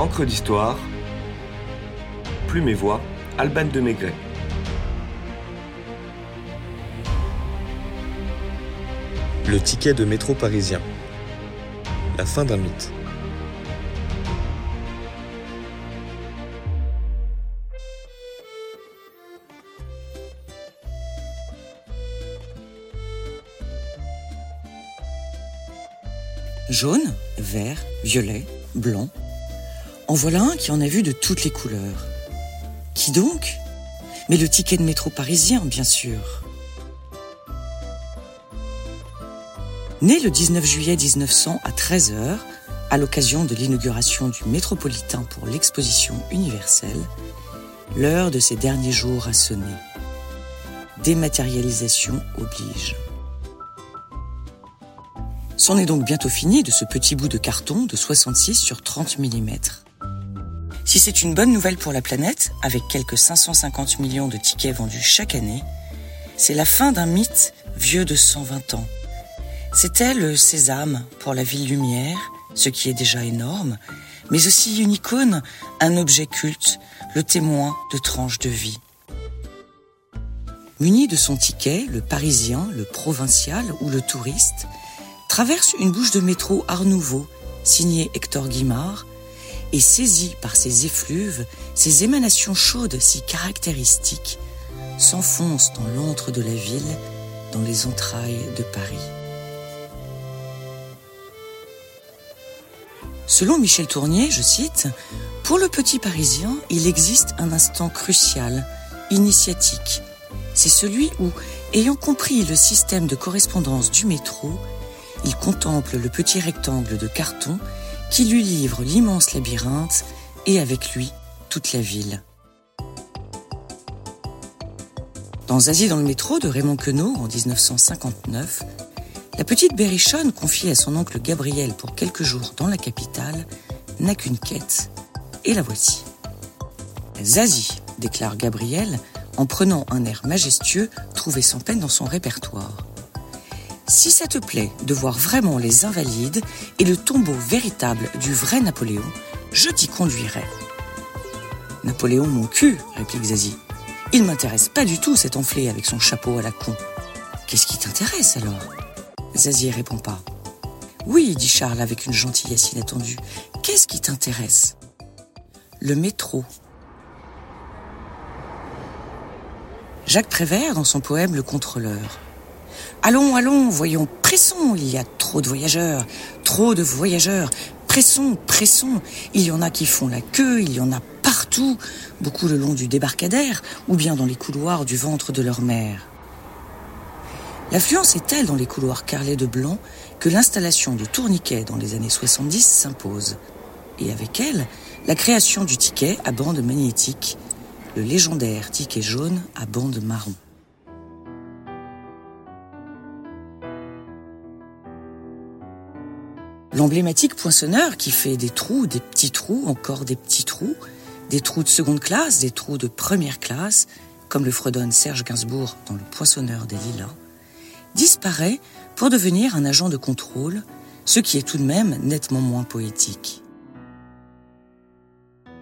Encre d'histoire, Plume et Voix, Alban de Maigret. Le ticket de métro parisien. La fin d'un mythe. Jaune, vert, violet, blanc. En voilà un qui en a vu de toutes les couleurs. Qui donc? Mais le ticket de métro parisien, bien sûr. Né le 19 juillet 1900 à 13h, à l'occasion de l'inauguration du Métropolitain pour l'exposition universelle, l'heure de ces derniers jours a sonné. Dématérialisation oblige. C'en est donc bientôt fini de ce petit bout de carton de 66 sur 30 mm. Si c'est une bonne nouvelle pour la planète, avec quelques 550 millions de tickets vendus chaque année, c'est la fin d'un mythe vieux de 120 ans. C'était le sésame pour la ville lumière, ce qui est déjà énorme, mais aussi une icône, un objet culte, le témoin de tranches de vie. Muni de son ticket, le parisien, le provincial ou le touriste traverse une bouche de métro Art Nouveau, signée Hector Guimard, et saisi par ces effluves, ces émanations chaudes si caractéristiques, s'enfonce dans l'antre de la ville, dans les entrailles de Paris. Selon Michel Tournier, je cite, Pour le petit Parisien, il existe un instant crucial, initiatique. C'est celui où, ayant compris le système de correspondance du métro, il contemple le petit rectangle de carton qui lui livre l'immense labyrinthe et avec lui toute la ville. Dans Asie dans le métro de Raymond Queneau en 1959, la petite Berrichonne confiée à son oncle Gabriel pour quelques jours dans la capitale n'a qu'une quête, et la voici. Zazie, déclare Gabriel en prenant un air majestueux trouvé sans peine dans son répertoire. Si ça te plaît de voir vraiment les invalides et le tombeau véritable du vrai Napoléon, je t'y conduirai. Napoléon mon cul, réplique Zazie. Il m'intéresse pas du tout cet enflé avec son chapeau à la con. Qu'est-ce qui t'intéresse alors? Zazie répond pas. Oui, dit Charles avec une gentillesse inattendue. Qu'est-ce qui t'intéresse? Le métro. Jacques Prévert dans son poème Le Contrôleur. Allons, allons, voyons, pressons, il y a trop de voyageurs, trop de voyageurs, pressons, pressons, il y en a qui font la queue, il y en a partout, beaucoup le long du débarcadère, ou bien dans les couloirs du ventre de leur mère. L'affluence est telle dans les couloirs carrelés de blanc que l'installation de tourniquets dans les années 70 s'impose. Et avec elle, la création du ticket à bande magnétique, le légendaire ticket jaune à bande marron. L'emblématique poinçonneur qui fait des trous, des petits trous, encore des petits trous, des trous de seconde classe, des trous de première classe, comme le fredonne Serge Gainsbourg dans Le Poinçonneur des Lilas, disparaît pour devenir un agent de contrôle, ce qui est tout de même nettement moins poétique.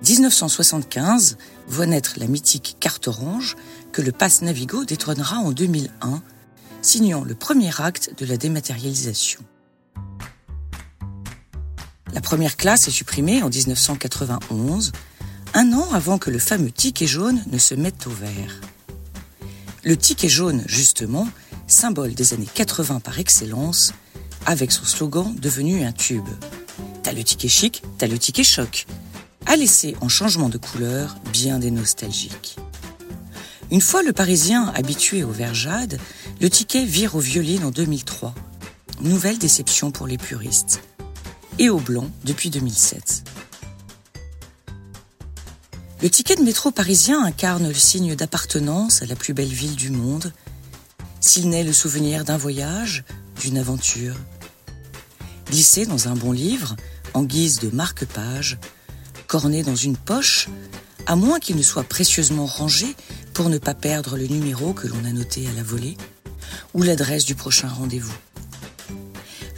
1975 voit naître la mythique carte orange que le passe Navigo détrônera en 2001, signant le premier acte de la dématérialisation. La première classe est supprimée en 1991, un an avant que le fameux ticket jaune ne se mette au vert. Le ticket jaune, justement, symbole des années 80 par excellence, avec son slogan devenu un tube. T'as le ticket chic, t'as le ticket choc, a laissé en changement de couleur bien des nostalgiques. Une fois le Parisien habitué au vert jade, le ticket vire au violine en 2003. Nouvelle déception pour les puristes et au blanc depuis 2007. Le ticket de métro parisien incarne le signe d'appartenance à la plus belle ville du monde, s'il n'est le souvenir d'un voyage, d'une aventure. Glissé dans un bon livre, en guise de marque-page, corné dans une poche, à moins qu'il ne soit précieusement rangé pour ne pas perdre le numéro que l'on a noté à la volée, ou l'adresse du prochain rendez-vous.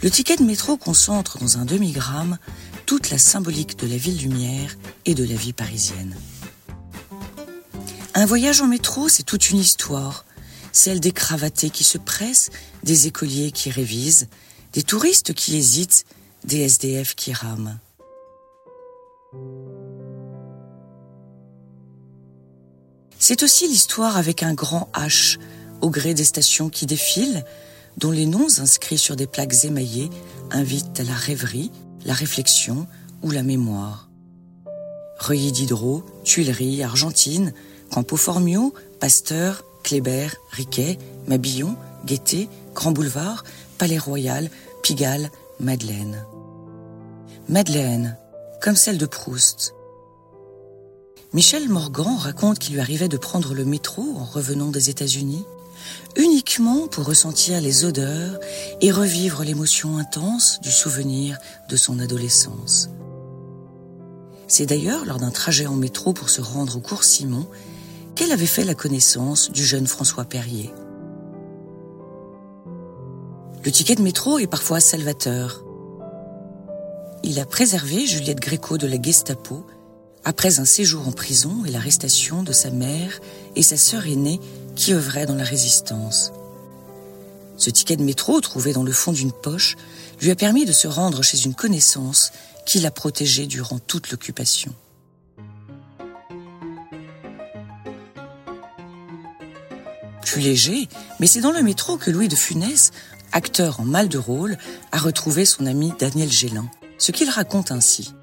Le ticket de métro concentre dans un demi-gramme toute la symbolique de la ville lumière et de la vie parisienne. Un voyage en métro, c'est toute une histoire, celle des cravatés qui se pressent, des écoliers qui révisent, des touristes qui hésitent, des SDF qui rament. C'est aussi l'histoire avec un grand H, au gré des stations qui défilent, dont les noms inscrits sur des plaques émaillées invitent à la rêverie, la réflexion ou la mémoire. Reuilly Diderot, Tuileries, Argentine, Campo Formio, Pasteur, Kléber, Riquet, Mabillon, Gaîté, Grand Boulevard, Palais Royal, Pigalle, Madeleine. Madeleine, comme celle de Proust. Michel Morgan raconte qu'il lui arrivait de prendre le métro en revenant des États-Unis, uniquement pour ressentir les odeurs et revivre l'émotion intense du souvenir de son adolescence. C'est d'ailleurs lors d'un trajet en métro pour se rendre au cours Simon qu'elle avait fait la connaissance du jeune François Perrier. Le ticket de métro est parfois salvateur. Il a préservé Juliette Gréco de la Gestapo après un séjour en prison et l'arrestation de sa mère et sa sœur aînée qui œuvraient dans la résistance. Ce ticket de métro, trouvé dans le fond d'une poche, lui a permis de se rendre chez une connaissance qui l'a protégé durant toute l'occupation. Plus léger, mais c'est dans le métro que Louis de Funès, acteur en mal de rôle, a retrouvé son ami Daniel Gélin. Ce qu'il raconte ainsi.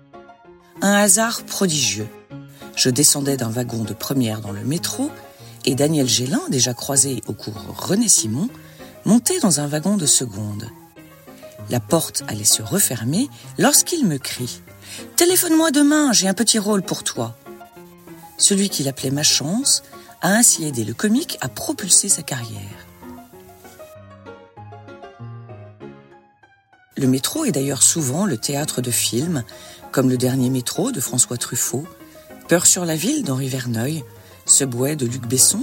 Un hasard prodigieux. Je descendais d'un wagon de première dans le métro et Daniel Gélin, déjà croisé au cours René Simon, montait dans un wagon de seconde. La porte allait se refermer lorsqu'il me crie ⁇ Téléphone-moi demain, j'ai un petit rôle pour toi !⁇ Celui qu'il appelait ma chance a ainsi aidé le comique à propulser sa carrière. Le métro est d'ailleurs souvent le théâtre de films, comme Le Dernier métro de François Truffaut, Peur sur la ville d'Henri Verneuil, Subway de Luc Besson,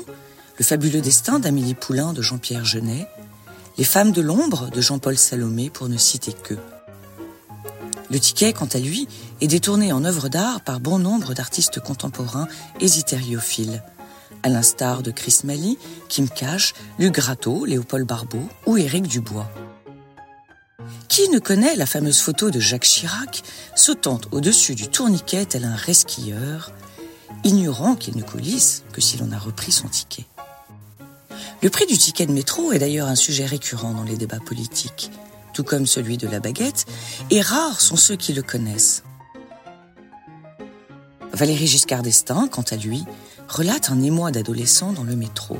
Le fabuleux destin d'Amélie Poulain de Jean-Pierre Genet, Les femmes de l'ombre de Jean-Paul Salomé pour ne citer que. Le ticket, quant à lui, est détourné en œuvre d'art par bon nombre d'artistes contemporains hésitériophiles, à l'instar de Chris Mali, Kim Cash, Luc Gratteau, Léopold Barbeau ou Éric Dubois. Qui ne connaît la fameuse photo de Jacques Chirac sautant au-dessus du tourniquet tel un resquilleur, ignorant qu'il ne coulisse que si l'on a repris son ticket Le prix du ticket de métro est d'ailleurs un sujet récurrent dans les débats politiques, tout comme celui de la baguette, et rares sont ceux qui le connaissent. Valérie Giscard d'Estaing, quant à lui, relate un émoi d'adolescent dans le métro.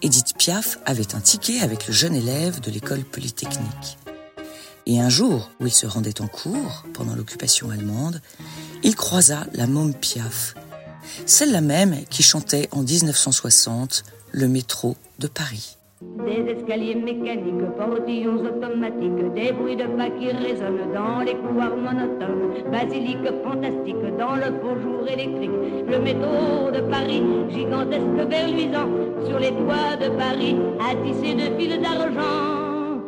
Edith Piaf avait un ticket avec le jeune élève de l'école polytechnique. Et un jour où il se rendait en cours, pendant l'occupation allemande, il croisa la môme Piaf, celle-là même qui chantait en 1960 le métro de Paris. Des escaliers mécaniques, portillons automatiques, des bruits de pas qui résonnent dans les couloirs monotones, basilique fantastique dans le beau jour électrique, le métro de Paris, gigantesque verluisant, sur les toits de Paris, tisser de fils d'argent.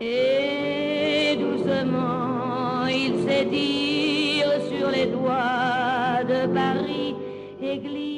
Et doucement, il s'étire sur les doigts de Paris et glisse